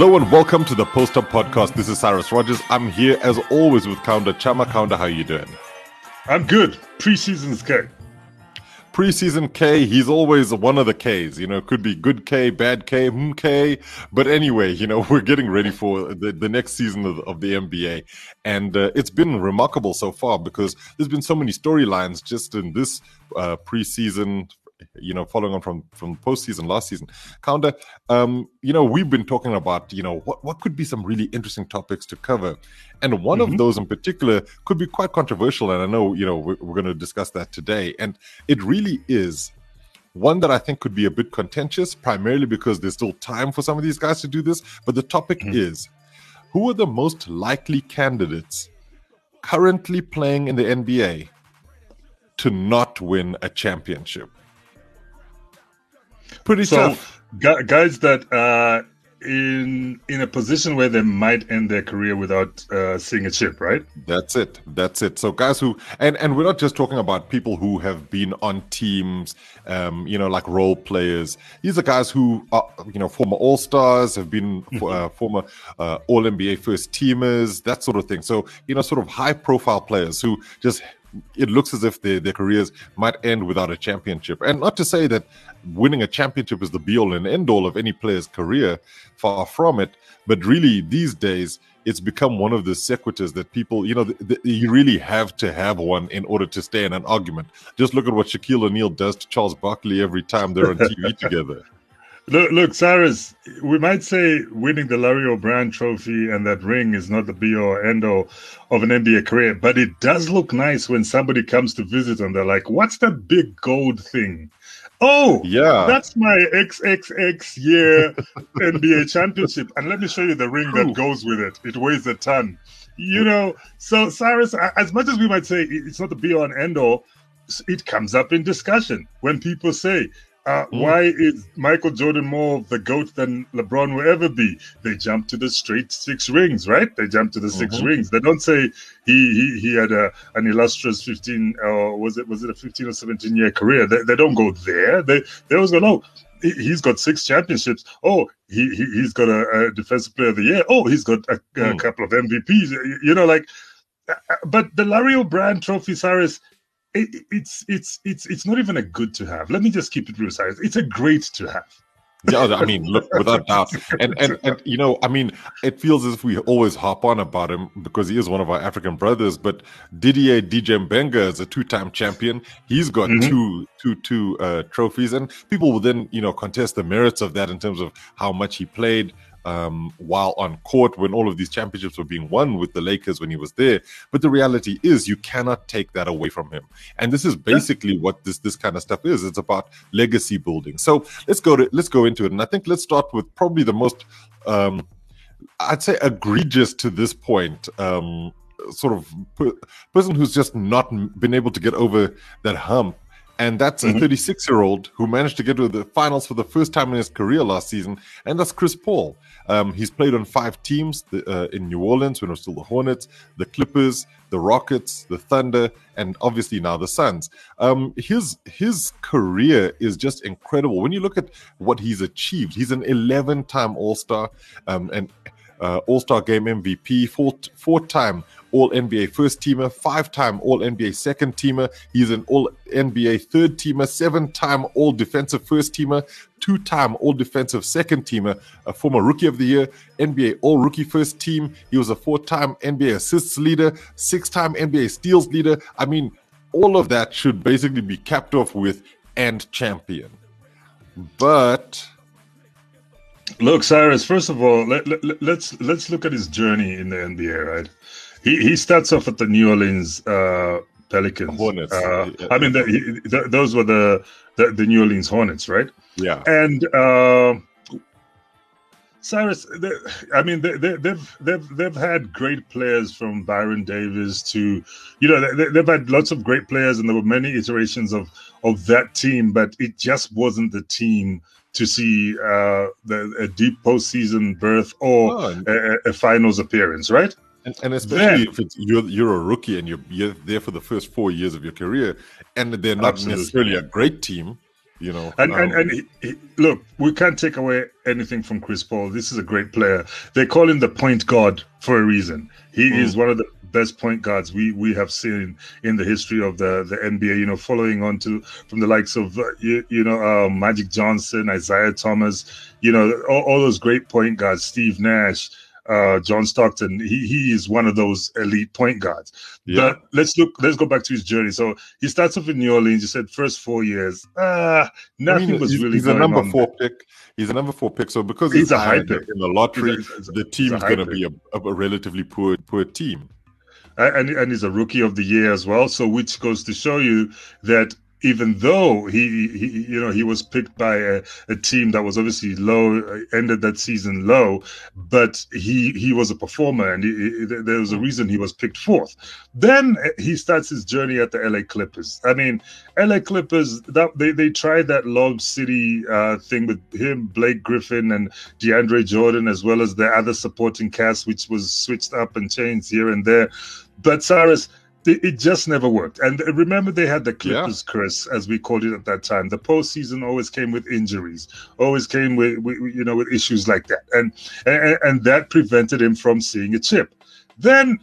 Hello and welcome to the Post Up Podcast. This is Cyrus Rogers. I'm here as always with Kaunda Chama. Kaunda, how you doing? I'm good. Preseason's K. Preseason K, he's always one of the Ks. You know, could be good K, bad K, hmm K. But anyway, you know, we're getting ready for the, the next season of, of the NBA. And uh, it's been remarkable so far because there's been so many storylines just in this uh, preseason you know, following on from from postseason last season. Kaunda, um, you know, we've been talking about, you know, what what could be some really interesting topics to cover, and one mm-hmm. of those in particular could be quite controversial. And I know, you know, we're, we're going to discuss that today, and it really is one that I think could be a bit contentious, primarily because there's still time for some of these guys to do this. But the topic mm-hmm. is, who are the most likely candidates currently playing in the NBA to not win a championship? Pretty so, tough. guys that are in in a position where they might end their career without uh, seeing a chip, right? That's it. That's it. So guys who and and we're not just talking about people who have been on teams, um, you know, like role players. These are guys who are, you know, former All Stars, have been uh, former uh, All NBA first teamers, that sort of thing. So you know, sort of high profile players who just it looks as if their, their careers might end without a championship. And not to say that winning a championship is the be all and end all of any player's career, far from it. But really, these days, it's become one of the sequiturs that people, you know, th- th- you really have to have one in order to stay in an argument. Just look at what Shaquille O'Neal does to Charles Barkley every time they're on TV together. Look, look, Cyrus, we might say winning the Larry O'Brien trophy and that ring is not the be or end all of an NBA career, but it does look nice when somebody comes to visit and they're like, what's that big gold thing? Oh, yeah, that's my XXX year NBA championship. And let me show you the ring that goes with it. It weighs a ton. You know, so Cyrus, as much as we might say it's not the be all and end all, it comes up in discussion when people say, uh, mm. Why is Michael Jordan more of the GOAT than LeBron will ever be? They jump to the straight six rings, right? They jump to the 6 mm-hmm. rings. They don't say he he, he had a, an illustrious 15 or uh, was it was it a 15 or 17 year career? They, they don't go there. They they always go, no, he's got six championships. Oh, he, he has got a, a, defensive player of the year. Oh, he's got a, a mm. couple of MVPs. You know, like, uh, uh, but the Larry O'Brien Trophy, Cyrus, it, it's it's it's it's not even a good to have. Let me just keep it real, size. It's a great to have. yeah, I mean, look, without doubt, and and and you know, I mean, it feels as if we always harp on about him because he is one of our African brothers. But Didier DJ Mbenga is a two-time champion. He's got mm-hmm. two two two uh, trophies, and people will then you know contest the merits of that in terms of how much he played um, while on court when all of these championships were being won with the Lakers when he was there. But the reality is, you cannot take that away from him. And this is basically yeah. what this this kind of stuff is. It's about legacy building. So let's go to let's go into it. And I think let's start with probably the most um, I'd say egregious to this point. Um, sort of person who's just not been able to get over that hump and that's a 36 mm-hmm. year old who managed to get to the finals for the first time in his career last season, and that's Chris Paul. Um, he's played on five teams uh, in New Orleans when it was still the Hornets, the Clippers, the Rockets, the Thunder, and obviously now the Suns. Um, his his career is just incredible. When you look at what he's achieved, he's an 11 time All Star um, and uh, All Star Game MVP, four four time all NBA first teamer, five time All NBA second teamer. He's an All NBA third teamer, seven time All Defensive first teamer, two time All Defensive second teamer, a former Rookie of the Year, NBA All Rookie first team. He was a four time NBA assists leader, six time NBA steals leader. I mean, all of that should basically be capped off with and champion. But look, Cyrus. First of all, let, let, let's let's look at his journey in the NBA. Right, he he starts off at the New Orleans uh, Pelicans. Hornets. Uh, I mean, the, he, the, those were the, the, the New Orleans Hornets, right? Yeah. And uh, Cyrus, they, I mean, they, they, they've they've they've had great players from Baron Davis to, you know, they, they've had lots of great players, and there were many iterations of of that team, but it just wasn't the team to see uh, the, a deep postseason berth or oh, a, a finals appearance, right? And, and especially then, if it's you're you're a rookie and you're, you're there for the first four years of your career, and they're not absolutely. necessarily a great team. You know, and um, and, and he, he, look, we can't take away anything from Chris Paul. This is a great player. They call him the point guard for a reason. He mm. is one of the best point guards we we have seen in the history of the the NBA. You know, following on to from the likes of uh, you, you know uh, Magic Johnson, Isiah Thomas. You know, all, all those great point guards, Steve Nash. Uh, John Stockton, he he is one of those elite point guards. Yeah. But let's look. Let's go back to his journey. So he starts off in New Orleans. You said first four years, ah, nothing I mean, was he's, really. He's a number four pick. He's a number four pick. So because he's, he's a high pick in the lottery, a, the team's going to be a, a, relatively poor poor team and and he's a rookie of the year as well. So which goes to show you that even though he, he you know he was picked by a, a, team that was obviously low ended that season low but he he was a performer and he, he, there was a reason he was picked fourth. Then he starts his journey at the la clippers. I mean la clippers that they, they tried that lob city uh, thing with him blake griffin and deandre jordan as well as the other supporting cast which was switched up and changed here and there. But cyrus it just never worked. And remember, they had the Clippers yeah. curse, as we called it at that time. The postseason always came with injuries, always came with, with you know with issues like that, and, and and that prevented him from seeing a chip. Then,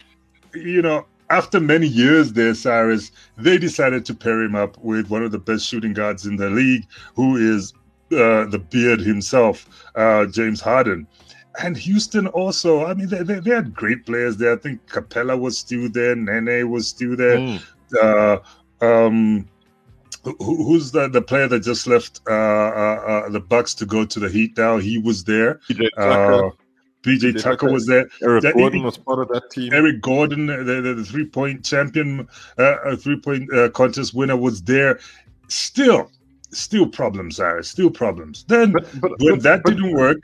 you know, after many years there, Cyrus, they decided to pair him up with one of the best shooting guards in the league, who is uh, the beard himself, uh, James Harden and Houston also. I mean, they, they, they, had great players there. I think Capela was still there. Nene was still there. Mm. Uh, um, who, who's the, the player that just left uh, uh, uh, the Bucks to go to the Heat now? He was there. PJ Tucker, uh, PJ Tucker was there. Eric that, Gordon was part of that team. Eric Gordon, the, the, the three point champion, uh, three point contest winner, was there. Still, still problems, are Still problems. Then but, but, when but, that didn't work,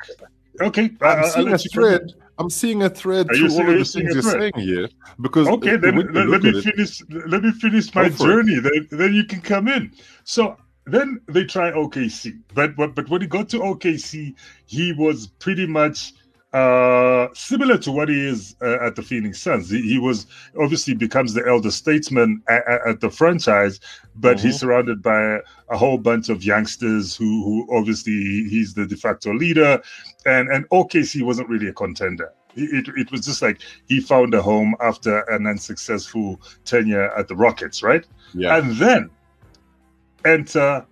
Okay, I'm seeing a thread. I'm seeing a thread through all of the things you're saying here. Because okay, then let, let me finish. It, let me finish my journey. Then then you can come in. So then they try OKC, but but but when he got to OKC, he was pretty much uh, similar to what he is uh, at the Phoenix Suns. He, he, was obviously becomes the elder statesman at, at the franchise, but mm-hmm. he's surrounded by a, whole bunch of youngsters who, who obviously he's the de facto leader, and and OKC wasn't really a contender. It, it was just like he found a home after an unsuccessful tenure at the Rockets, right? Yeah. And then enter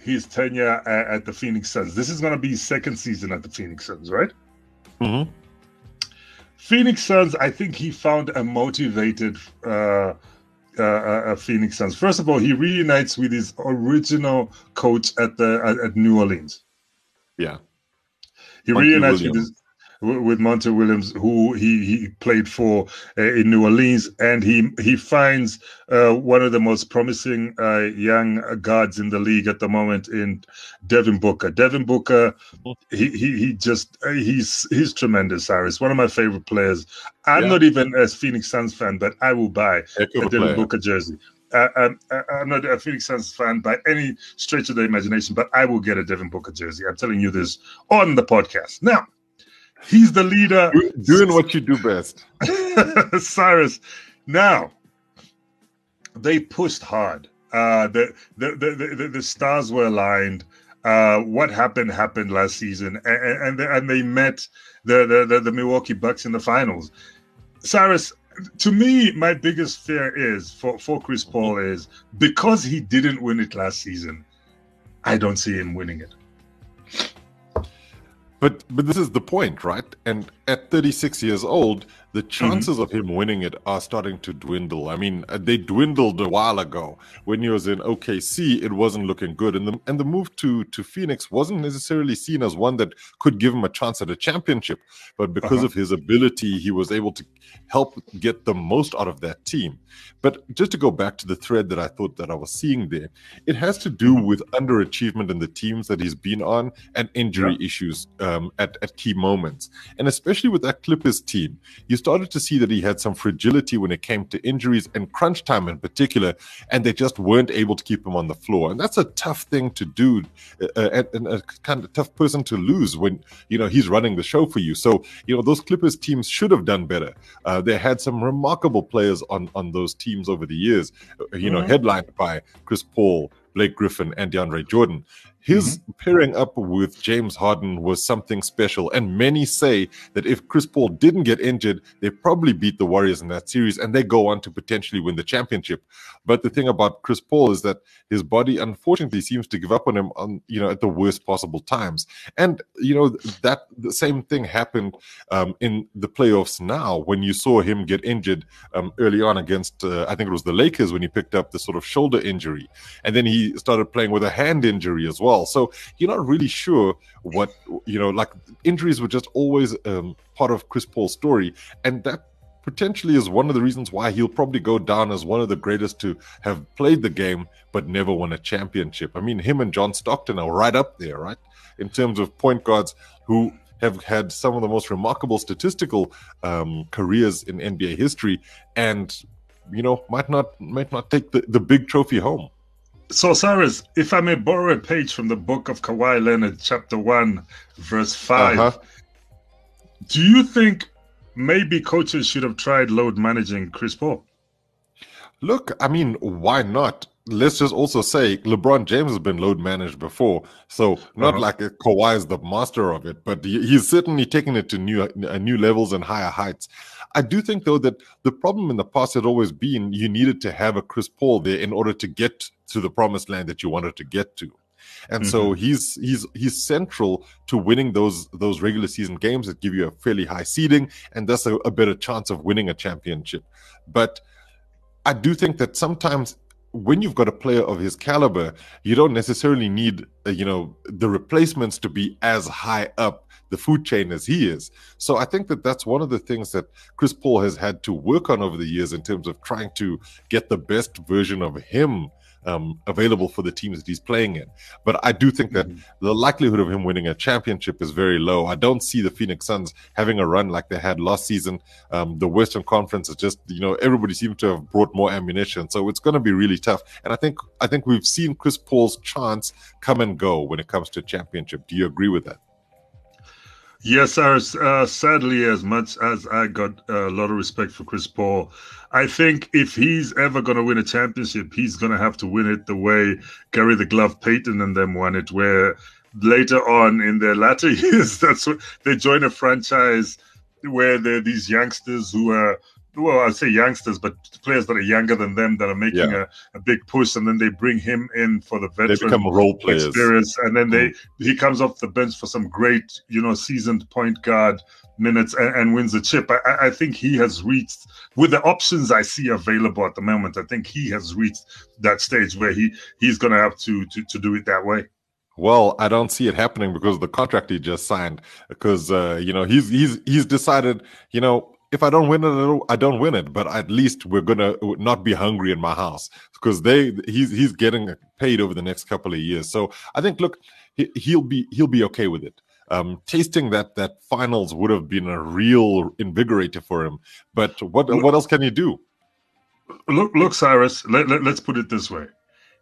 his tenure at, at the Phoenix Suns. This is going to be his second season at the Phoenix Suns, right? Mm-hmm. Phoenix Suns, I think he found a motivated uh, uh, uh, Phoenix Suns. First of all, he reunites with his original coach at the at, at New Orleans. Yeah, he reunites Williams. with his with Monty Williams, who he, he played for uh, in New Orleans, and he he finds uh, one of the most promising uh, young guards in the league at the moment in Devin Booker. Devin Booker, he he, he just uh, he's he's tremendous. Cyrus, one of my favorite players. I'm yeah. not even a Phoenix Suns fan, but I will buy a Devin player. Booker jersey. Uh, I'm, I'm, not a Phoenix Suns fan by any stretch of the imagination, but I will get a Devin Booker jersey. I'm telling you this on the podcast. Now, He's the leader. Doing what you do best. Cyrus. Now, they pushed hard. Uh, the, the, the, the, the stars were aligned. Uh, what happened happened last season, and and, and they met the, the, the, the Milwaukee Bucks in the finals. Cyrus, to me, my biggest fear is for, for Chris Paul is because he didn't win it last season, I don't see him winning it. But but this is the point, right? And at 36 years old, the chances mm-hmm. of him winning it are starting to dwindle. I mean, uh, they dwindled a while ago. When he was in OKC, it wasn't looking good, and the and the move to to Phoenix wasn't necessarily seen as one that could give him a chance at a championship. But because uh-huh. of his ability, he was able to help get the most out of that team. But just to go back to the thread that I thought that I was seeing there, it has to do mm-hmm. with underachievement in the teams that he's been on and injury yeah. issues um, at at key moments, and especially with that Clippers team, you started to see that he had some fragility when it came to injuries and crunch time in particular, and they just weren't able to keep him on the floor. And that's a tough thing to do, uh, uh and a kind of tough person to lose when you know he's running the show for you. So you know those Clippers teams should have done better. Uh, they had some remarkable players on on those teams over the years, uh, you know, mm-hmm. headlined by Chris Paul, Blake Griffin and DeAndre Jordan. His mm-hmm. pairing up with James Harden was something special. And many say that if Chris Paul didn't get injured, they probably beat the Warriors in that series and they go on to potentially win the championship. But the thing about Chris Paul is that his body unfortunately seems to give up on him on you know at the worst possible times. And you know that the same thing happened um, in the playoffs now when you saw him get injured um, early on against uh, I think it was the Lakers when he picked up the sort of shoulder injury. And then he started playing with a hand injury as well well. So you're not really sure what you know. Like injuries were just always um, part of Chris Paul's story, and that potentially is one of the reasons why he'll probably go down as one of the greatest to have played the game but never won a championship. I mean, him and John Stockton are right up there, right? In terms of point guards who have had some of the most remarkable statistical um, careers in NBA history and you know might not might not take the, the big trophy home. So, Cyrus, if I may borrow a page from the book of Kawhi Leonard, chapter 1, verse 5, uh-huh. do you think maybe coaches should have tried load managing Chris Paul? Look, I mean, why not? Let's just also say LeBron James has been load managed before, so not uh-huh. like Kawhi is the master of it, but he's certainly taking it to new uh, new levels and higher heights. I do think though that the problem in the past had always been you needed to have a Chris Paul there in order to get to the promised land that you wanted to get to. And mm-hmm. so he's he's he's central to winning those those regular season games that give you a fairly high seeding and thus a, a better chance of winning a championship. But I do think that sometimes when you've got a player of his caliber, you don't necessarily need, uh, you know, the replacements to be as high up the food chain as he is. So I think that that's one of the things that Chris Paul has had to work on over the years in terms of trying to get the best version of him um, available for the teams that he's playing in. But I do think that mm-hmm. the likelihood of him winning a championship is very low. I don't see the Phoenix Suns having a run like they had last season. Um, the Western Conference is just, you know, everybody seems to have brought more ammunition, so it's going to be really tough. And I think I think we've seen Chris Paul's chance come and go when it comes to championship. Do you agree with that? Yes, sir. Uh, sadly, as much as I got a lot of respect for Chris Paul, I think if he's ever going to win a championship, he's going to have to win it the way Gary the Glove Payton and them won it, where later on in their latter years, that's what they join a franchise where there are these youngsters who are well, I'd say youngsters, but players that are younger than them that are making yeah. a, a big push, and then they bring him in for the veteran they become role players. experience, and then they mm. he comes off the bench for some great, you know, seasoned point guard minutes and, and wins the chip. I, I, think he has reached with the options I see available at the moment. I think he has reached that stage where he he's going to have to to to do it that way. Well, I don't see it happening because of the contract he just signed. Because uh, you know he's he's he's decided. You know, if I don't win it, I don't win it. But at least we're gonna not be hungry in my house because they he's he's getting paid over the next couple of years. So I think look, he, will be he'll be okay with it. Um, tasting that that finals would have been a real invigorator for him. But what what else can he do? Look, look, Cyrus. Let, let, let's put it this way: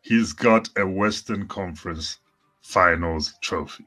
he's got a Western Conference Finals trophy.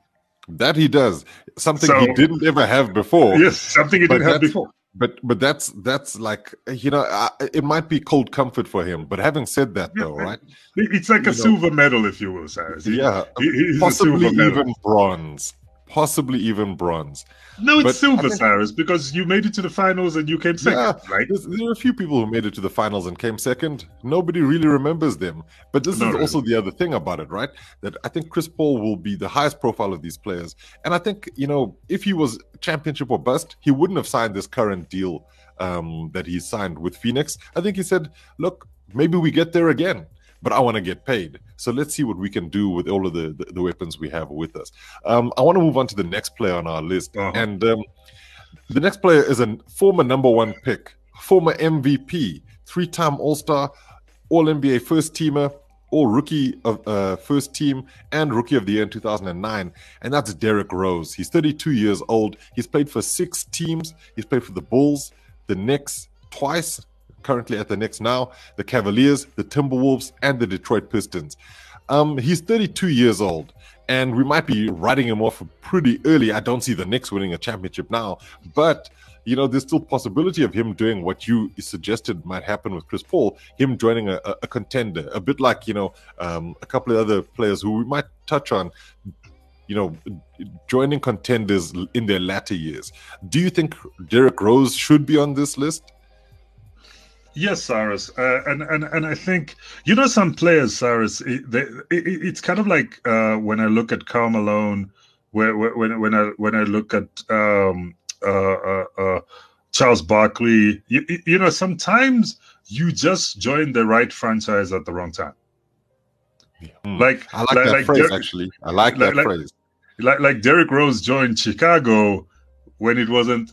That he does. Something so, he didn't ever have before. Yes, something he didn't have before but but that's that's like you know uh, it might be cold comfort for him but having said that though right. it's like a know, silver medal if you will Cyrus. yeah. he, possibly even bronze possibly even bronze. No, it's but silver, Cyrus, because you made it to the finals and you came second, yeah, right? There are a few people who made it to the finals and came second. Nobody really remembers them. But this is really. also the other thing about it, right? That I think Chris Paul will be the highest profile of these players. And I think, you know, if he was championship or bust, he wouldn't have signed this current deal um, that he signed with Phoenix. I think he said, look, maybe we get there again but I want to get paid. So let's see what we can do with all of the, the, the weapons we have with us. Um, I want to move on to the next player on our list. Uh-huh. And um, the next player is a former number one pick, former MVP, three time All Star, All NBA first teamer, All Rookie of uh, first team, and Rookie of the Year in 2009. And that's Derrick Rose. He's 32 years old. He's played for six teams. He's played for the Bulls, the Knicks twice, currently at the Knicks now, the Cavaliers, the Timberwolves, and the Detroit Pistons. Um, he's 32 years old, and we might be writing him off pretty early. I don't see the Knicks winning a championship now, but you know, there's still possibility of him doing what you suggested might happen with Chris Paul, him joining a, a contender, a bit like, you know, um, a couple of other players who we might touch on, you know, joining contenders in their latter years. Do you think Derrick Rose should be on this list? Yes, Cyrus, uh, and and and I think you know some players, Cyrus. It, they, it, it's kind of like uh, when I look at Karl Malone, where, where, when when I when I look at um, uh, uh, uh Charles Barkley. You, you know, sometimes you just join the right franchise at the wrong time. Hmm. Like I like, like that like phrase. Der- actually, I like, like that phrase. Like like Derrick Rose joined Chicago when it wasn't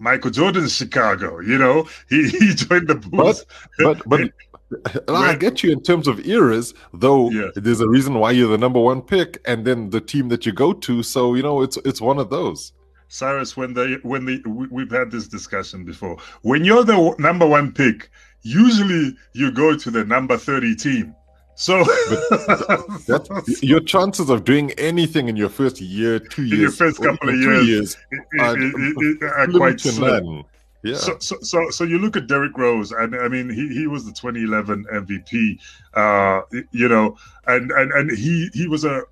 Michael Jordan's Chicago. You know, he, he joined the Bulls. But but, but I get you in terms of eras, though. There's a reason why you're the number one pick, and then the team that you go to. So you know, it's it's one of those. Cyrus, when they when they we've had this discussion before. When you're the number one pick, usually you go to the number thirty team. So that, your chances of doing anything in your first year, two years, in your first couple of years, years are, are quite slim. Yeah. So, so, so, so you look at Derrick Rose, and I mean, he, he was the 2011 MVP, uh, you know, and, and, and he, he was a,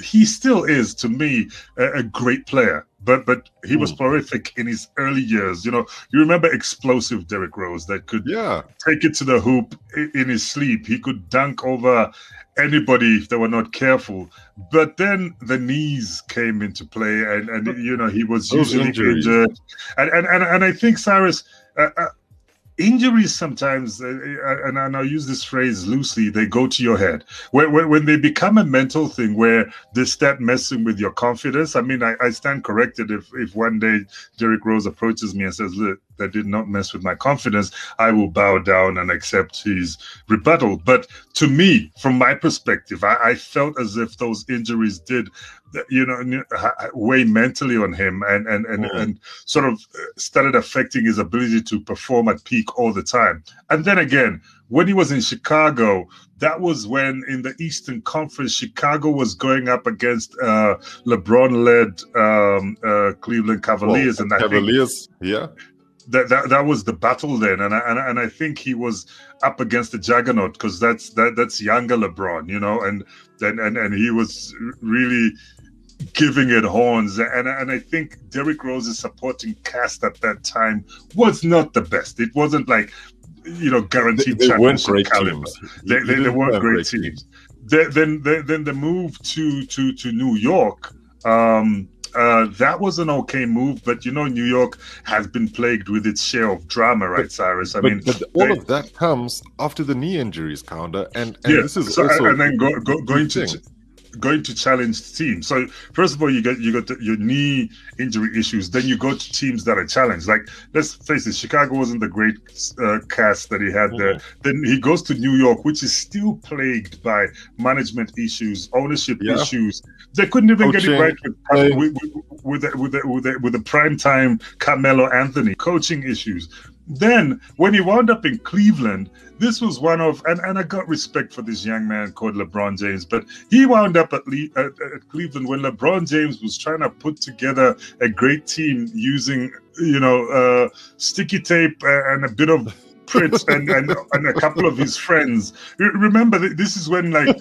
he still is to me a, a great player but but he was mm. prolific in his early years. You know, you remember explosive Derrick Rose that could yeah take it to the hoop in his sleep. He could dunk over anybody if they were not careful. But then the knees came into play, and and you know he was Those usually injuries. injured. And, and and and I think Cyrus. Uh, uh, injuries sometimes, uh, uh, and, I'll use this phrase loosely, they go to your head. When, they become a mental thing where they start messing with your confidence, I mean, I, I stand corrected if, if one day Derrick Rose approaches me and says, Look, that did not mess with my confidence, I will bow down and accept his rebuttal. But to me, from my perspective, I, I felt as if those injuries did you know weigh mentally on him and and and, mm. and sort of uh, started affecting his ability to perform at peak all the time and then again when he was in chicago that was when in the eastern conference chicago was going up against uh, lebron-led um, uh, cleveland cavaliers well, and cavaliers think, yeah that, that that was the battle then, and I, and, and I think he was up against the juggernaut because that's that that's younger LeBron, you know, and then and, and he was really giving it horns, and and I think Derrick Rose's supporting cast at that time was not the best. It wasn't like you know guaranteed they, they weren't great caliber. teams. They, they, they weren't great, great teams. teams. then then the move to to to New York. Um, uh, that was an okay move, but you know, New York has been plagued with its share of drama, right, but, Cyrus? I but, mean, but all they, of that comes after the knee injuries, Kaunda, and, and yeah, this is so, also and then go, go, going to going to challenge teams. So first of all, you get you got your knee injury issues. Then you go to teams that are challenged. Like let's face it, Chicago wasn't the great uh, cast that he had mm-hmm. there. Then he goes to New York, which is still plagued by management issues, ownership yeah. issues. They couldn't even Coaching. get it right with, with, with, with, the, with, the, with, the, with the prime time Carmelo Anthony coaching issues. Then, when he wound up in Cleveland, this was one of, and, and I got respect for this young man called LeBron James, but he wound up at, Le, at, at Cleveland when LeBron James was trying to put together a great team using, you know, uh, sticky tape and a bit of Prince and, and, and a couple of his friends. Remember, this is when like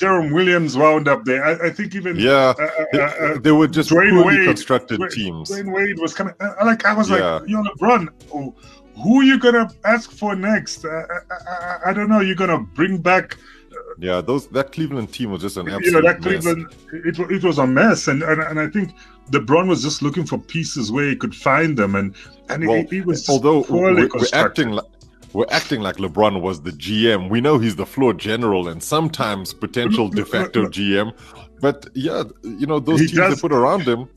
Deron Williams wound up there. I, I think even yeah, uh, uh, uh, they were just poorly Wade, constructed Dwyane, teams. Dwyane Wade was coming. Uh, like I was yeah. like, you know, LeBron. Oh, who are you gonna ask for next? I, I, I, don't know. You're gonna bring back. Yeah, those that Cleveland team was just an absolute. You know that Cleveland, it, it was a mess, and, and and I think LeBron was just looking for pieces where he could find them, and and well, he, he was although we're, we're acting like we're acting like LeBron was the GM. We know he's the floor general and sometimes potential de facto GM. But yeah, you know those he teams does, they put around him.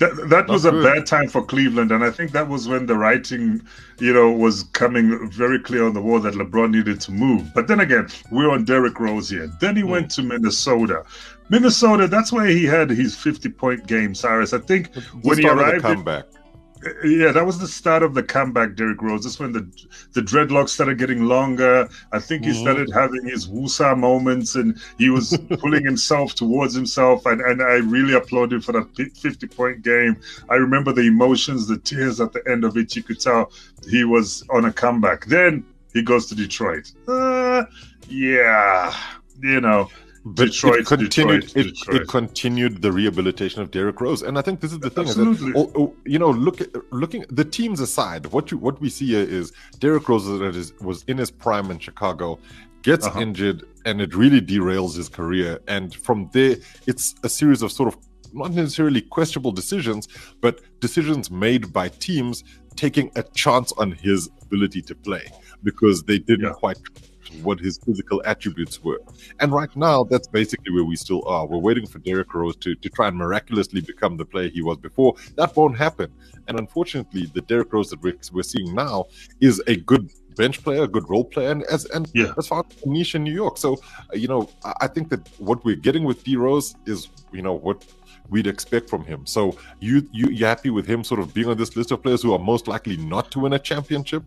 That that was a good. bad time for Cleveland, and I think that was when the writing, you know, was coming very clear on the wall that LeBron needed to move. But then again, we're on Derrick Rose here. Then he mm. went to Minnesota. Minnesota, that's where he had his 50 point game, Cyrus. I think when he arrived. Comeback. yeah, that was the start of the comeback, Derrick Rose. That's when the the dreadlocks started getting longer. I think he mm-hmm. started having his Wusa moments, and he was pulling himself towards himself. And, and I really applauded for that fifty point game. I remember the emotions, the tears at the end of it. You could tell he was on a comeback. Then he goes to Detroit. Uh, yeah, you know but Detroit, it continued. Detroit, it, Detroit. it continued the rehabilitation of Derrick Rose, and I think this is the thing. Absolutely. Is that, oh, oh, you know, look, looking the teams aside, what you what we see here is Derrick Rose is, was in his prime in Chicago, gets uh-huh. injured, and it really derails his career. And from there, it's a series of sort of not necessarily questionable decisions, but decisions made by teams taking a chance on his ability to play because they didn't yeah. quite what his physical attributes were. And right now, that's basically where we still are. We're waiting for Derrick Rose to, to try and miraculously become the player he was before. That won't happen. And unfortunately, the Derrick Rose that we're, we're seeing now is a good bench player, a good role player, and as and yeah. as far as niche in New York. So, uh, you know, I, I think that what we're getting with D Rose is, you know, what we'd expect from him. So, you you you happy with him sort of being on this list of players who are most likely not to win a championship?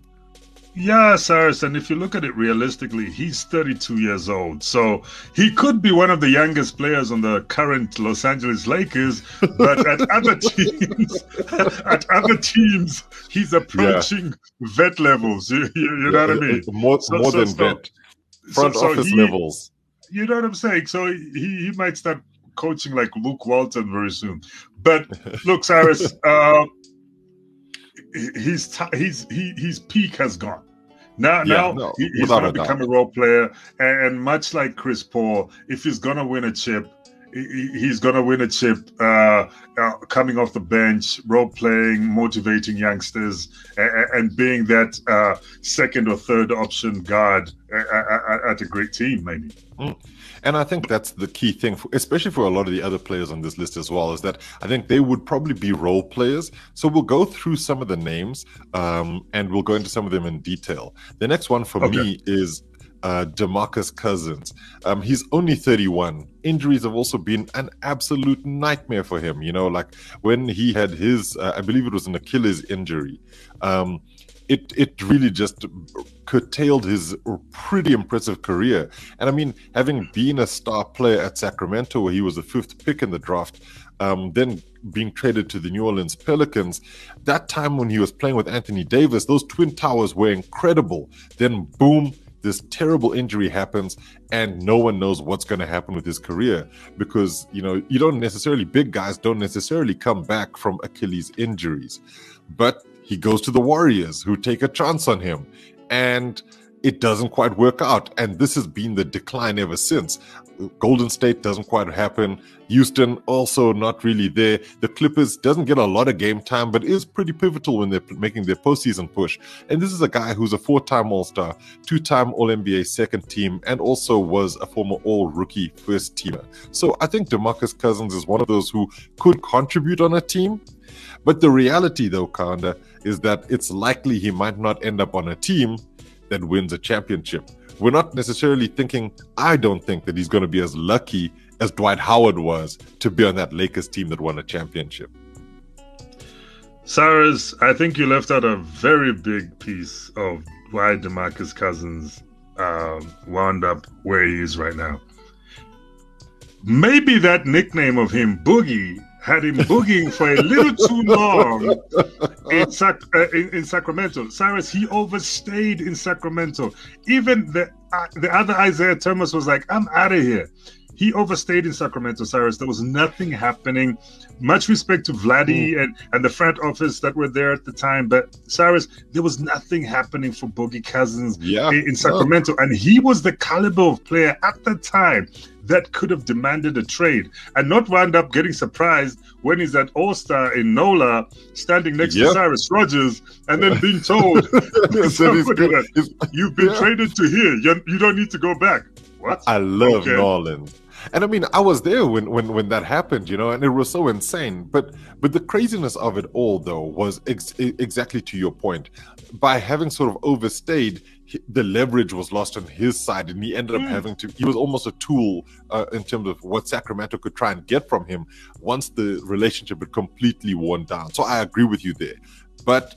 Yeah, Cyrus, and if you look at it realistically, he's 32 years old. So he could be one of the youngest players on the current Los Angeles Lakers, but at other teams, at other teams, he's approaching yeah. vet levels. You, you, you know what I mean? More, so, more so, than so, vet. Front office he, levels. You know what I'm saying? So he, he might start coaching like Luke Walton very soon. But look, Cyrus, uh, his, his, he, his peak has gone. Now, yeah, now no, he, he's going to become a role player, and much like Chris Paul, if he's going to win a chip, he's going to win a chip uh, uh, coming off the bench, role playing, motivating youngsters, and, and being that uh, second or third option guard at a great team, maybe. Mm. And I think that's the key thing, for, especially for a lot of the other players on this list as well, is that I think they would probably be role players. So we'll go through some of the names um, and we'll go into some of them in detail. The next one for okay. me is uh, Demarcus Cousins. Um, he's only 31. Injuries have also been an absolute nightmare for him. You know, like when he had his, uh, I believe it was an Achilles injury. Um, it it really just curtailed his pretty impressive career. And I mean, having been a star player at Sacramento, where he was the fifth pick in the draft, um, then being traded to the New Orleans Pelicans, that time when he was playing with Anthony Davis, those twin towers were incredible. Then boom. This terrible injury happens, and no one knows what's going to happen with his career because you know you don't necessarily big guys don't necessarily come back from Achilles injuries, but he goes to the Warriors, who take a chance on him, and it doesn't quite work out. And this has been the decline ever since. Golden State doesn't quite happen. Houston also not really there. The Clippers doesn't get a lot of game time, but is pretty pivotal when they're making their postseason push. And this is a guy who's a four-time All-Star, two-time All-NBA second team, and also was a former All-Rookie first teamer. So I think DeMarcus Cousins is one of those who could contribute on a team. But the reality, though, Kaunda, is that it's likely he might not end up on a team that wins a championship. We're not necessarily thinking, I don't think that he's going to be as lucky as Dwight Howard was to be on that Lakers team that won a championship. Cyrus, I think you left out a very big piece of why DeMarcus Cousins um, wound up where he is right now. Maybe that nickname of him, Boogie, had him boogieing for a little too long in, Sac- uh, in, in, Sacramento. Cyrus, he overstayed in Sacramento. Even the uh, the other Isaiah Thomas was like, "I'm out of here." He overstayed in Sacramento, Cyrus. There was nothing happening. Much respect to Vladdy mm. and, and the front office that were there at the time. But Cyrus, there was nothing happening for Boogie Cousins yeah. in, in Sacramento. Oh. And he was the caliber of player at the time that could have demanded a trade and not wind up getting surprised when he's at All Star in NOLA standing next yep. to Cyrus Rogers and then being told, You've been yeah. traded to here. You, you don't need to go back. What? I love okay. Nolan. And I mean, I was there when, when when that happened, you know, and it was so insane. But but the craziness of it all, though, was ex- exactly to your point. By having sort of overstayed, the leverage was lost on his side, and he ended up mm. having to. He was almost a tool uh, in terms of what Sacramento could try and get from him once the relationship had completely worn down. So I agree with you there. but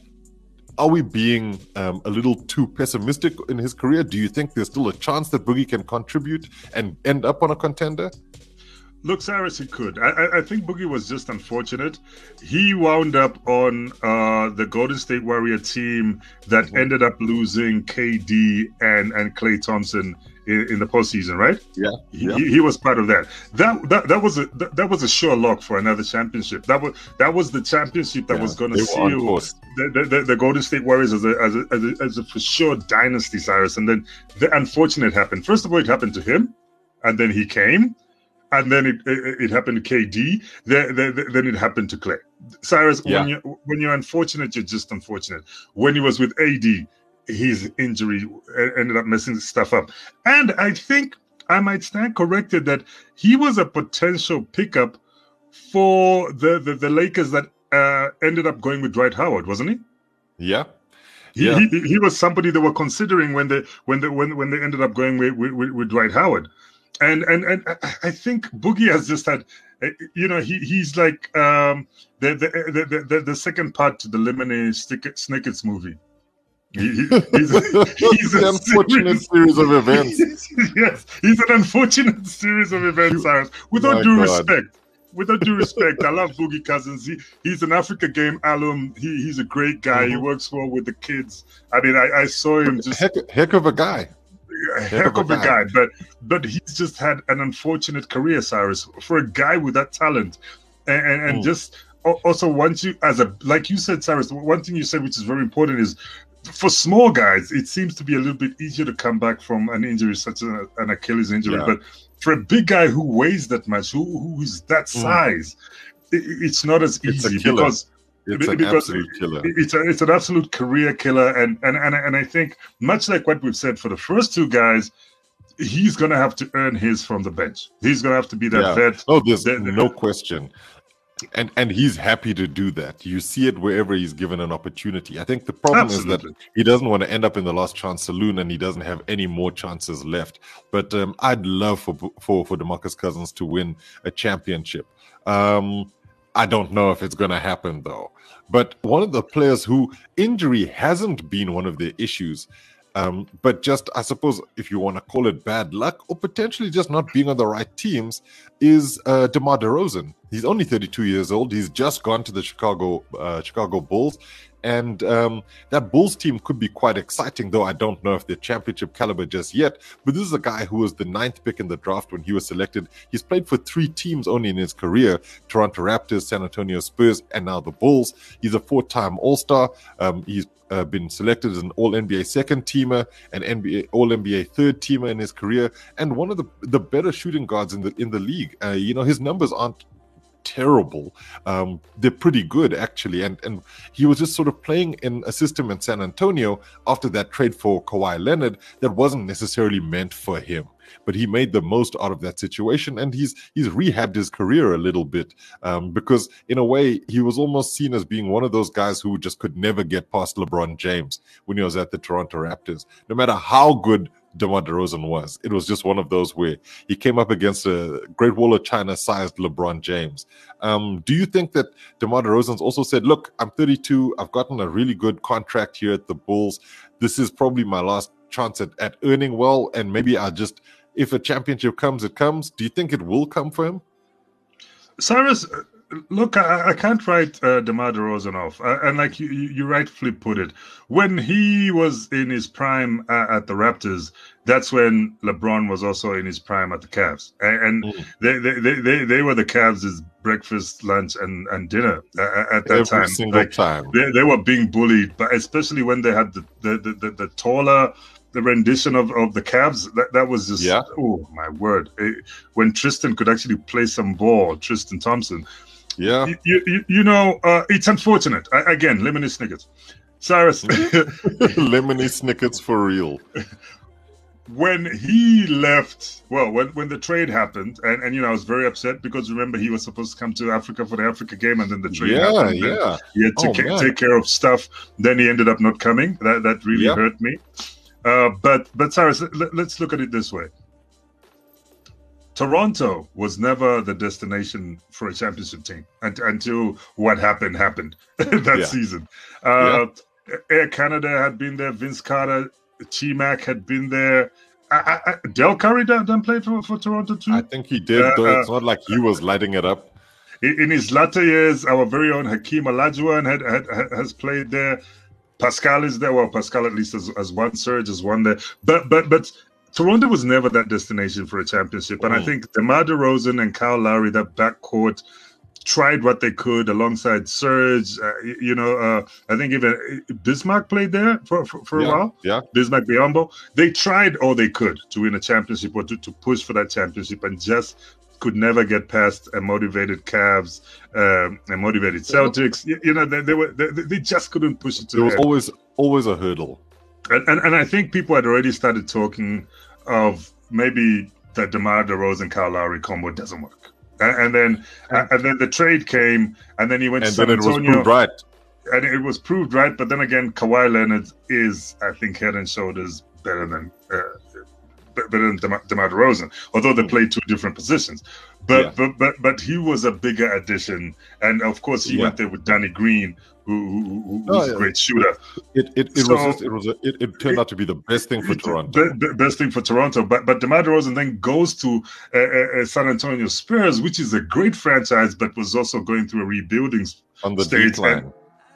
are we being um, a little too pessimistic in his career? Do you think there's still a chance that Boogie can contribute and end up on a contender? Look, Cyrus, he could. I, I, think Boogie was just unfortunate. He wound up on uh, the Golden State Warrior team that mm-hmm. ended up losing KD and and Klay Thompson in, in the postseason, right? Yeah, yeah. He, he, was part of that. That that, that was a that, that, was a sure lock for another championship. That was that was the championship that yeah, was going to seal the, the, the, Golden State Warriors as a, as a, as a as a for sure dynasty, Cyrus. And then the unfortunate happened. First of all, it happened to him, and then he came and then it, it, it happened to KD. Then, then, then it happened to Klay. Cyrus, yeah. when you when you're unfortunate, you're just unfortunate. When he was with AD, his injury ended up messing stuff up. And I think I might stand corrected that he was a potential pickup for the the, the Lakers that uh, ended up going with Dwight Howard, wasn't he? Yeah. He, yeah. he, he was somebody they were considering when they when they when, when they ended up going with, with, with Dwight Howard and and and I think Boogie has just had, eh, you know, he he's like um, the, the the the the second part to the Lemony Snicket's movie. He, he's, he's an unfortunate series, series of events. yes, he's an unfortunate series of events, Cyrus. Without My due God. respect, without due respect, I love Boogie Cousins. He, he's an Africa Game alum. He, he's a great guy. Mm-hmm. He works well with the kids. I mean, I, I saw him just heck, heck of a guy a heck of a guy, but but he's just had an unfortunate career, Cyrus, for a guy with that talent, and and, and mm. just also once you as a like you said, Cyrus, one thing you said which is very important is for small guys, it seems to be a little bit easier to come back from an injury such as an Achilles injury, yeah. but for a big guy who weighs that much, who who is that mm. size, mm. it, it's not as easy because it's an absolute killer. It's a, it's an absolute career killer, and and and and I think much like what we've said for the first two guys, he's going to have to earn his from the bench. He's going to have to be that yeah. vet. Oh, there's that, no question. And and he's happy to do that. You see it wherever he's given an opportunity. I think the problem Absolutely. is that he doesn't want to end up in the last chance saloon, and he doesn't have any more chances left. But um, I'd love for for for Demarcus Cousins to win a championship. Um, I don't know if it's going to happen though. But one of the players who injury hasn't been one of their issues, um, but just I suppose if you want to call it bad luck or potentially just not being on the right teams, is uh, DeMar DeRozan. He's only 32 years old. He's just gone to the Chicago uh, Chicago Bulls, and um, that Bulls team could be quite exciting, though I don't know if they're championship caliber just yet. But this is a guy who was the ninth pick in the draft when he was selected. He's played for three teams only in his career Toronto Raptors, San Antonio Spurs, and now the Bulls. He's a four time All Star. Um, he's uh, been selected as an All NBA second teamer, and NBA All NBA third teamer in his career, and one of the the better shooting guards in the in the league. Uh, you know, his numbers aren't terrible. Um, they're pretty good actually, and and he was just sort of playing in a system in San Antonio after that trade for Kawhi Leonard that wasn't necessarily meant for him. But he made the most out of that situation, and he's he's rehabbed his career a little bit um, because in a way he was almost seen as being one of those guys who just could never get past LeBron James when he was at the Toronto Raptors. No matter how good DeMar DeRozan was. It was just one of those where he came up against a Great Wall of China sized LeBron James. Um, do you think that DeMar DeRozan's also said, Look, I'm 32, I've gotten a really good contract here at the Bulls. This is probably my last chance at, at earning well, and maybe I'll just, if a championship comes, it comes. Do you think it will come for him? Cyrus, look, I, I, can't write uh, DeMar DeRozan off. Uh, and like you, you rightfully put it, when he was in his prime uh, at the Raptors, that's when LeBron was also in his prime at the Cavs. And, and mm. they, they, they, they were the Cavs' breakfast, lunch, and, and dinner uh, at that Every time. single like, time. They, they were being bullied, but especially when they had the, the, the, the, the taller, the rendition of, of the Cavs, that, that was just, yeah. oh my word. It, when Tristan could actually play some ball, Tristan Thompson, yeah. You, you, you know, uh, it's unfortunate. I, again, Lemony Snickets. Cyrus. Lemony Snickets for real. When he left, well, when, when the trade happened, and, and you know, I was very upset because remember he was supposed to come to Africa for the Africa game, and then the trade yeah, happened. Yeah, He had to oh, ca- take care of stuff. Then he ended up not coming. That that really yep. hurt me. Uh, but but Cyrus, let, let's look at it this way. Toronto was never the destination for a championship team until what happened happened that yeah. season. Uh, yeah. Air Canada had been there. Vince Carter, T-Mac had been there. I, I, Dell Curry done, done played for, for Toronto too. I think he did, uh, though it's not like he was lighting it up. In his latter years, our very own Hakeem Olajuwon had, had, has played there. Pascal is there. Well, Pascal at least has, has one surge, has won there. But but but Toronto was never that destination for a championship. And mm. I think DeMar DeRozan and Kyle Lowry, that backcourt, tried what they could alongside Serge. Uh, you know, uh, I think even Bismack played there for, for, for yeah, a while. Yeah. Bismack Biyombo. They tried all they could to win a championship or to, to push for that championship and just could never get past a motivated Cavs, um, a motivated Celtics. You, you know, they, they were they, they, just couldn't push it to There was always always a hurdle. And, and, and I think people had already started talking of maybe that the DeMar DeRozan Kyle Lowry combo doesn't work. And, and then and, and, then the trade came, and then he went and to San Antonio. right. And it was proved right, but then again, Kawhi Leonard is, I think, head and shoulders better than uh, better than DeMar, DeMar DeRozan, although they played two different positions. But yeah. but but but he was a bigger addition, and of course he yeah. went there with Danny Green, who, who, who oh, yeah. a great shooter. It it, it so, was just, it was a, it, it turned out to be the best thing for Toronto. Be, best thing for Toronto, but but DeMar DeRozan then goes to uh, uh, uh, San Antonio Spurs, which is a great franchise, but was also going through a rebuilding on the stage. And,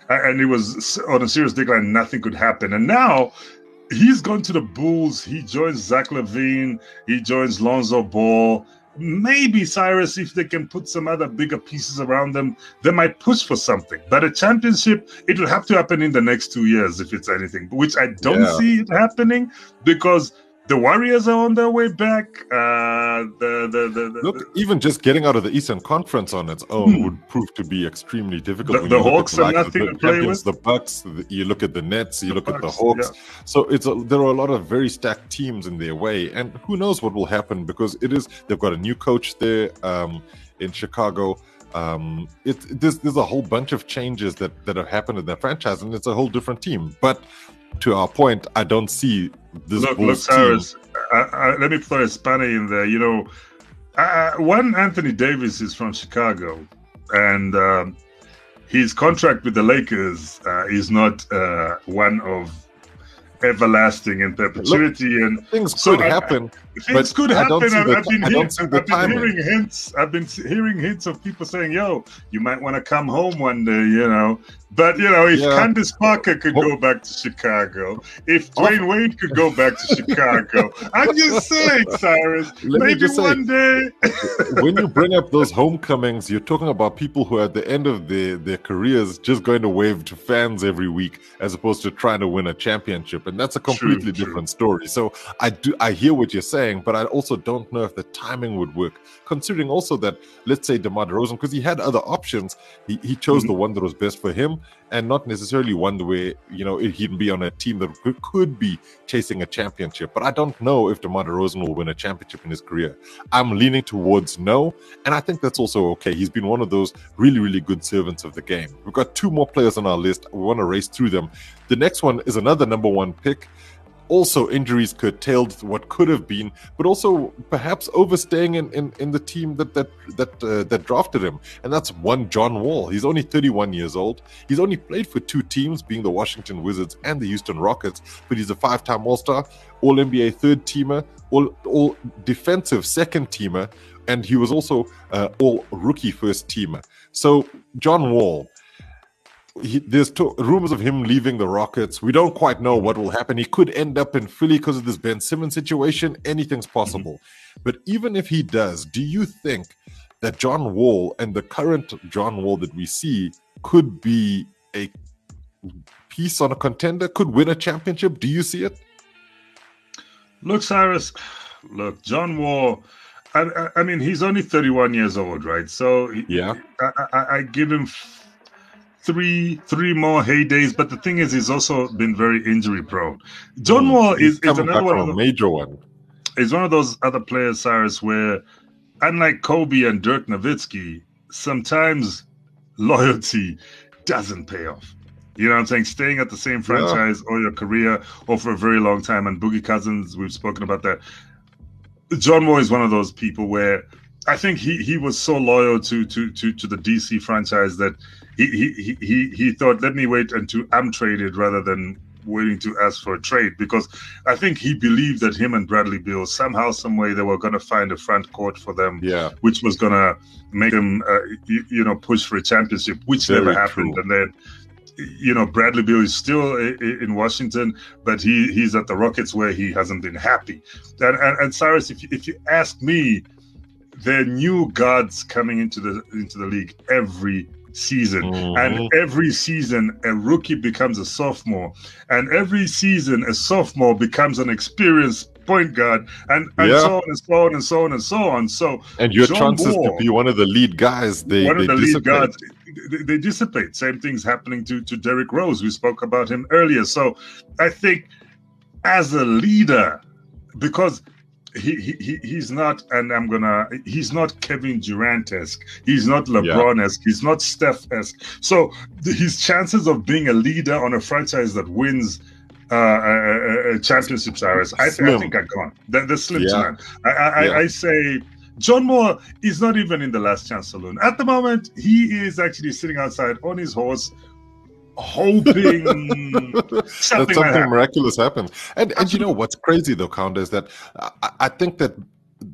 and it was on a serious decline. Nothing could happen, and now he's gone to the Bulls. He joins Zach LaVine. He joins Lonzo Ball maybe Cyrus, if they can put some other bigger pieces around them, they might push for something. But a championship, it will have to happen in the next two years if it's anything, which I don't yeah. see it happening because the Warriors are on their way back. Uh, the, the, the, the Look, even just getting out of the Eastern Conference on its own hmm. would prove to be extremely difficult. The, the Hawks are nothing the, to play with. The Bucks, you look at the Nets, you look Bucks, at the Hawks. Yeah. So it's a, there are a lot of very stacked teams in their way, and who knows what will happen because it is they've got a new coach there um, in Chicago. Um, it, there's there's a whole bunch of changes that that have happened in that franchise, and it's a whole different team. But to our point, I don't see this. Look, look, Cyrus, let me throw a spanner in there. You know, uh, one Anthony Davis is from Chicago, and um, his contract with the Lakers uh, is not uh, one of everlasting and perpetuity. Look, and things could I, happen. Things could happen. I've, I've, been, hear, I've been hearing hints. I've been hearing hints of people saying, "Yo, you might want to come home one day," you know. But you know, if yeah. Candace Parker could go back to Chicago, if Dwyane Wade could go back to Chicago, I'm just saying, Cyrus, Let maybe one say, day. when you bring up those homecomings, you're talking about people who, are at the end of their their careers, just going to wave to fans every week, as opposed to trying to win a championship, and that's a completely true, different true. story. So I do, I hear what you're saying, but I also don't know if the timing would work, considering also that let's say DeMar DeRozan, because he had other options, he he chose mm-hmm. the one that was best for him and not necessarily one where you know he'd be on a team that could, could be chasing a championship. But I don't know if DeMar DeRozan will win a championship in his career. I'm leaning towards no, and I think that's also okay. He's been one of those really, really good servants of the game. We've got two more players on our list. We want to race through them. The next one is another number one pick also injuries curtailed what could have been, but also perhaps overstaying in, in, in the team that that that uh, that drafted him, and that's one John Wall. He's only 31 years old. He's only played for two teams, being the Washington Wizards and the Houston Rockets, but he's a five-time All-Star, All NBA third teamer, all all defensive second teamer, and he was also uh, all rookie first teamer. So John Wall he, there's to, rumors of him leaving the Rockets. We don't quite know what will happen. He could end up in Philly because of this Ben Simmons situation. Anything's possible. Mm-hmm. But even if he does, do you think that John Wall and the current John Wall that we see could be a piece on a contender, could win a championship? Do you see it? Look, Cyrus, look, John Wall. I, I mean, he's only 31 years old, right? So yeah, I, I, I give him three three more heydays, but the thing is, he's also been very injury prone. John mm, Wall is, is another one the, major one. He's one of those other players, Cyrus, where unlike Kobe and Dirk Nowitzki, sometimes loyalty doesn't pay off. You know what I'm saying? Staying at the same franchise yeah. all your career or for a very long time. And Boogie Cousins, we've spoken about that. John Wall is one of those people where I think he he was so loyal to to to to the DC franchise that he he he he thought let me wait until I'm traded rather than waiting to ask for a trade because I think he believed that him and Bradley Beal somehow some way they were going to find a front court for them yeah which was going to make them uh, you, you, know push for a championship which Very never happened true. and then you know Bradley Beal is still in Washington, but he he's at the Rockets where he hasn't been happy. And and, and Cyrus, if you, if you ask me, there are new gods coming into the into the league every season. Mm-hmm. And every season, a rookie becomes a sophomore. And every season, a sophomore becomes an experienced point guard, and, and yeah. so on and so on and so on and so on. So, and your John chances Moore, to be one of the lead guys, they, one of the dissipate. lead guys, they, they dissipate. Same thing's happening to, to Derrick Rose. We spoke about him earlier. So, I think as a leader, because he, he he's not, and I'm gonna. He's not Kevin Durant esque. He's not LeBron esque. Yeah. He's not Steph esque. So the, his chances of being a leader on a franchise that wins uh, uh, uh, uh a, a championship, Cyrus, I, th- I, think are gone. The, the slim yeah. I, I, yeah. I, say John Moore is not even in the last chance saloon at the moment. He is actually sitting outside on his horse hoping something, something miraculous happens. And and you know what's crazy though, Count, is that I, I think that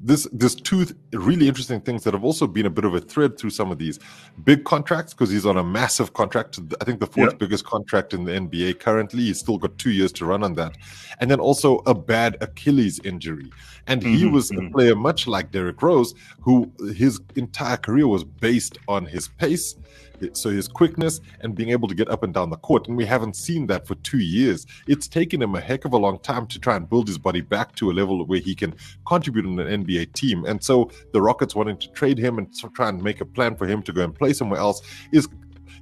this there's two really interesting things that have also been a bit of a thread through some of these big contracts because he's on a massive contract. I think the fourth biggest contract in the NBA currently. He's still got two years to run on that, and then also a bad Achilles injury. And mm-hmm, he was mm-hmm. a player much like Derrick Rose, who his entire career was based on his pace so his quickness and being able to get up and down the court. And we haven't seen that for two years. It's taken him a heck of a long time to try and build his body back to a level where he can contribute in an NBA team. And so the Rockets wanting to trade him and try and make a plan for him to go and play somewhere else is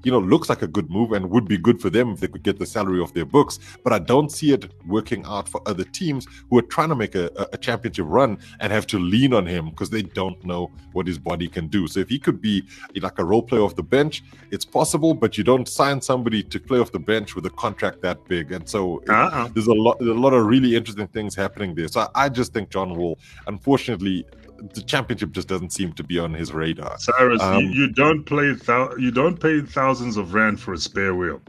you know, looks like a good move and would be good for them if they could get the salary off their books. But I don't see it working out for other teams who are trying to make a, a championship run and have to lean on him because they don't know what his body can do. So if he could be like a role player off the bench, it's possible, but you don't sign somebody to play off the bench with a contract that big. And so uh-uh. there's a lot, there's a lot of really interesting things happening there. So I, I just think John Wall, unfortunately, the championship just doesn't seem to be on his radar. Cyrus, um, you, you, don't play thou- you don't pay thousands of rand for a spare wheel.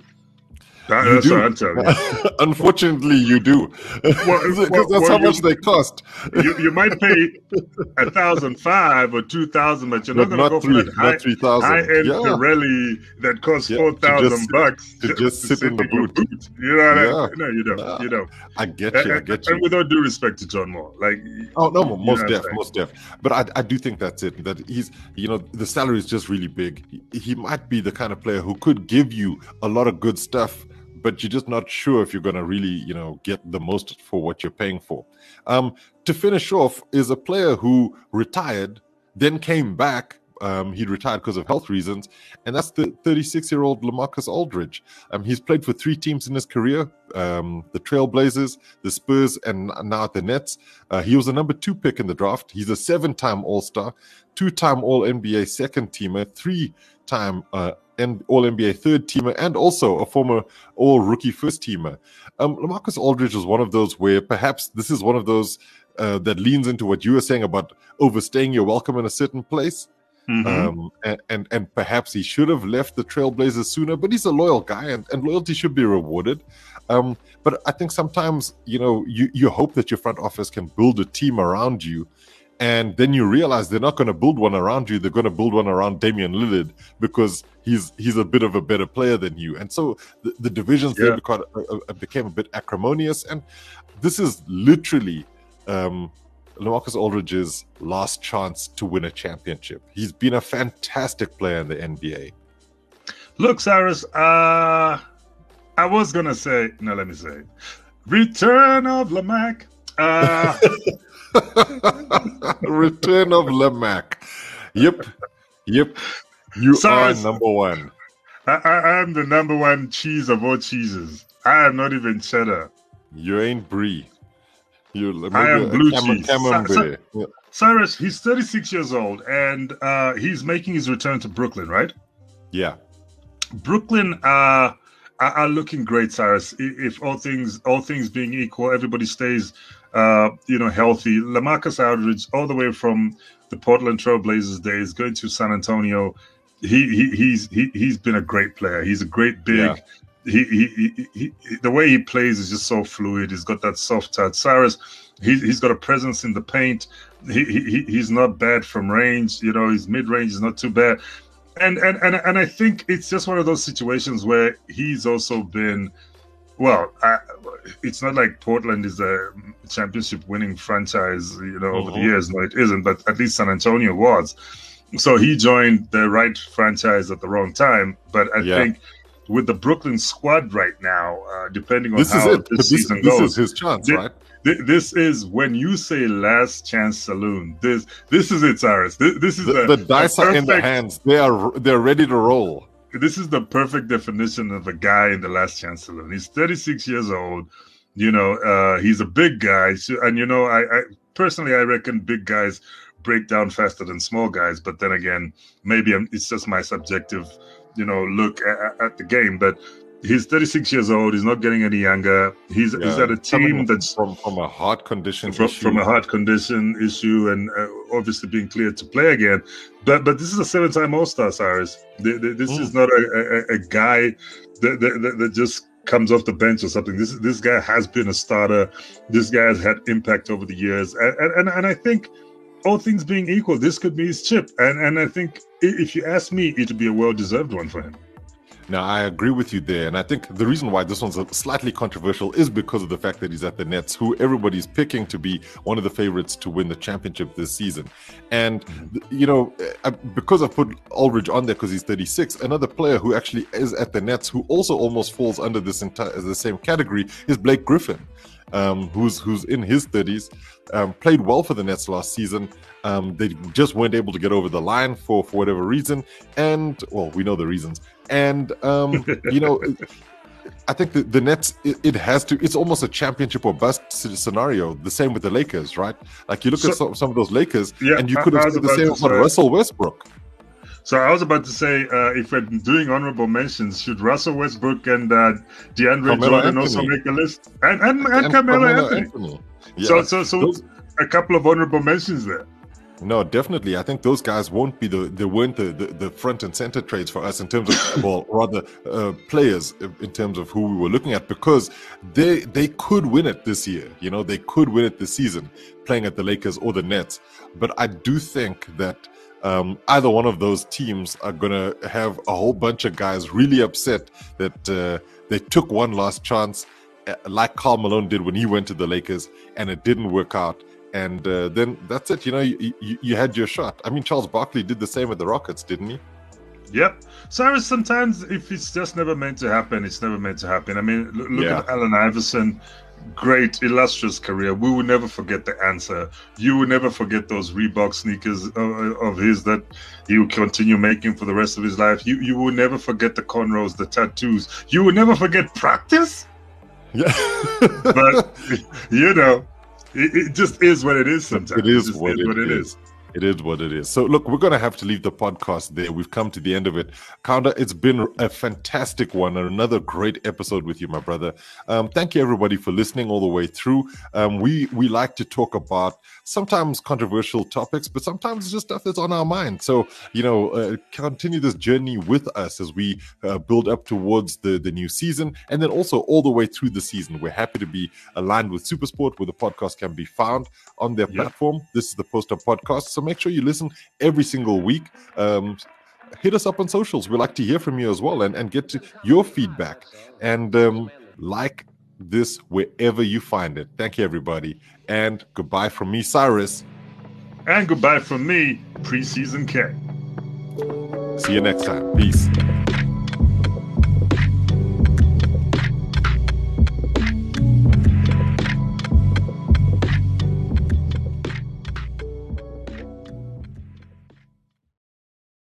That, you that's do. what I'm telling you. Unfortunately, you do. Because well, well, that's well, how much you, they cost. you, you might pay a thousand five or two thousand, but you're not going to go three, for that high, 3, high end yeah. Pirelli that costs yeah, four thousand bucks to just, just sit, sit in the boot. boot. You know what yeah. I mean? No, you don't. Nah, you don't. I get you. I get you. And with all due respect to John Moore, like oh no, most deaf, most deaf. But I, I do think that's it. That he's, you know, the salary is just really big. He, he might be the kind of player who could give you a lot of good stuff but you're just not sure if you're going to really, you know, get the most for what you're paying for. Um, to finish off, is a player who retired, then came back. Um, he retired because of health reasons, and that's the 36 year old LaMarcus Aldridge. Um, he's played for three teams in his career um, the Trailblazers, the Spurs, and now the Nets. Uh, he was a number two pick in the draft. He's a seven time All Star, two time All NBA second teamer, three time uh, And all NBA third teamer, and also a former All Rookie first teamer. Um, LaMarcus Aldridge is one of those where perhaps this is one of those uh, that leans into what you were saying about overstaying your welcome in a certain place. Mm-hmm. Um, and, and, and perhaps he should have left the Trailblazers sooner, but he's a loyal guy, and, and loyalty should be rewarded. Um, but I think sometimes you know you you hope that your front office can build a team around you and then you realize they're not going to build one around you. They're going to build one around Damian Lillard because he's he's a bit of a better player than you. And so the, the divisions yeah. became, uh, uh, became a bit acrimonious. And this is literally um, LaMarcus Aldridge's last chance to win a championship. He's been a fantastic player in the NBA. Look, Cyrus, uh, I was going to say, no, let me say, Return of Lamac. Uh, Return of Lemac. Yep. Yep. You are number one. I, I, am the number one cheese of all cheeses. I am not even cheddar. You ain't brie. You I am blue cam- cheese. Camembert. yeah. Cyrus, he's 36 years old and uh, he's making his return to Brooklyn, right? Yeah. Brooklyn uh, are, are looking great, Cyrus. If all things all things being equal, everybody stays uh, you know, healthy. LaMarcus Aldridge, all the way from the Portland Trailblazers days, going to San Antonio, he, he he's he, he's been a great player. He's a great big. Yeah. He, he, he, he, the way he plays is just so fluid. He's got that soft touch. Cyrus, he, he's got a presence in the paint. He, he he's not bad from range. You know, his mid range is not too bad. And, and and and I think it's just one of those situations where he's also been well, I, it's not like Portland is a championship winning franchise, you know, over the mm-hmm. years. No, it isn't, but at least San Antonio was. So he joined the right franchise at the wrong time. But I yeah. think with the Brooklyn squad right now, uh, depending on this how this, this season goes, this is his chance, this, right? This is when you say last chance saloon. This this is it, Cyrus. This, this is the, the, the dice perfect, are in the hands. They are they're ready to roll this is the perfect definition of a guy in the last chance saloon. He's 36 years old. You know, uh, he's a big guy, and you know, I, I personally I reckon big guys break down faster than small guys. But then again, maybe I'm, it's just my subjective, you know, look at, at the game. But he's 36 years old. He's not getting any younger. He's, yeah. he's at a team that's from, from a heart condition from, from, a heart condition issue, and uh, obviously being cleared to play again. But but this is a seven-time All-Star, Cyrus. This mm. is not a, a, a guy that, that, that just comes off the bench or something. This this guy has been a starter. This guy has had impact over the years, and and, and I think all things being equal, this could be his chip. And and I think if you ask me, it would be a well deserved one for him. Now, I agree with you there. And I think the reason why this one's slightly controversial is because of the fact that he's at the Nets, who everybody's picking to be one of the favorites to win the championship this season. And, you know, uh, because I've put Aldridge on there because he's 36, another player who actually is at the Nets, who also almost falls under this entire the same category, is Blake Griffin. Um, who's who's in his 30s, um, played well for the Nets last season. Um, they just weren't able to get over the line for for whatever reason, and well, we know the reasons. And um, you know, I think the, the Nets it, it, has to. It's almost a championship or bust scenario. The same with the Lakers, right? Like you look so, at some, some of those Lakers, yeah, and you could have said the same about Russell Westbrook. So I was about to say, uh, if we're doing honorable mentions, should Russell Westbrook and uh, DeAndre Carmelo Jordan Anthony. also make a list? And and, and, and Carmelo, Carmelo Anthony. Anthony. Yeah. So so so those, a couple of honorable mentions there. No, definitely. I think those guys won't be the they weren't the, the, the front and center trades for us in terms of well, rather uh, players in terms of who we were looking at because they they could win it this year. You know, they could win it this season playing at the Lakers or the Nets. But I do think that um, either one of those teams are going to have a whole bunch of guys really upset that uh, they took one last chance, uh, like Karl Malone did when he went to the Lakers, and it didn't work out and uh, then that's it. You know, you, you, you had your shot. I mean, Charles Barkley did the same with the Rockets, didn't he? Yep. Cyrus, sometimes if it's just never meant to happen, it's never meant to happen. I mean, look, look yeah. at Allen Iverson. Great, illustrious career. We will never forget the answer. You will never forget those Reebok sneakers of, of his that he will continue making for the rest of his life. You you will never forget the cornrows, the tattoos. You will never forget practice. Yeah. but you know, it, it, just is what it is sometimes. It is, it what, is it what it is. is. It is what it is. So, look, we're going to have to leave the podcast there. We've come to the end of it. Kaunda, it's been a fantastic one and another great episode with you, my brother. Um, thank you, everybody, for listening all the way through. Um, we we like to talk about sometimes controversial topics, but sometimes it's just stuff that's on our mind. So, you know, uh, continue this journey with us as we uh, build up towards the, the new season and then also all the way through the season. We're happy to be aligned with Supersport, where the podcast can be found on their yep. platform. This is the Post Up Podcast. So make sure you listen every single week. Um, hit us up on socials. We like to hear from you as well and, and get your feedback. And um, like this wherever you find it. Thank you, everybody. And goodbye from me, Cyrus. And goodbye from me, Preseason K. See you next time. Peace.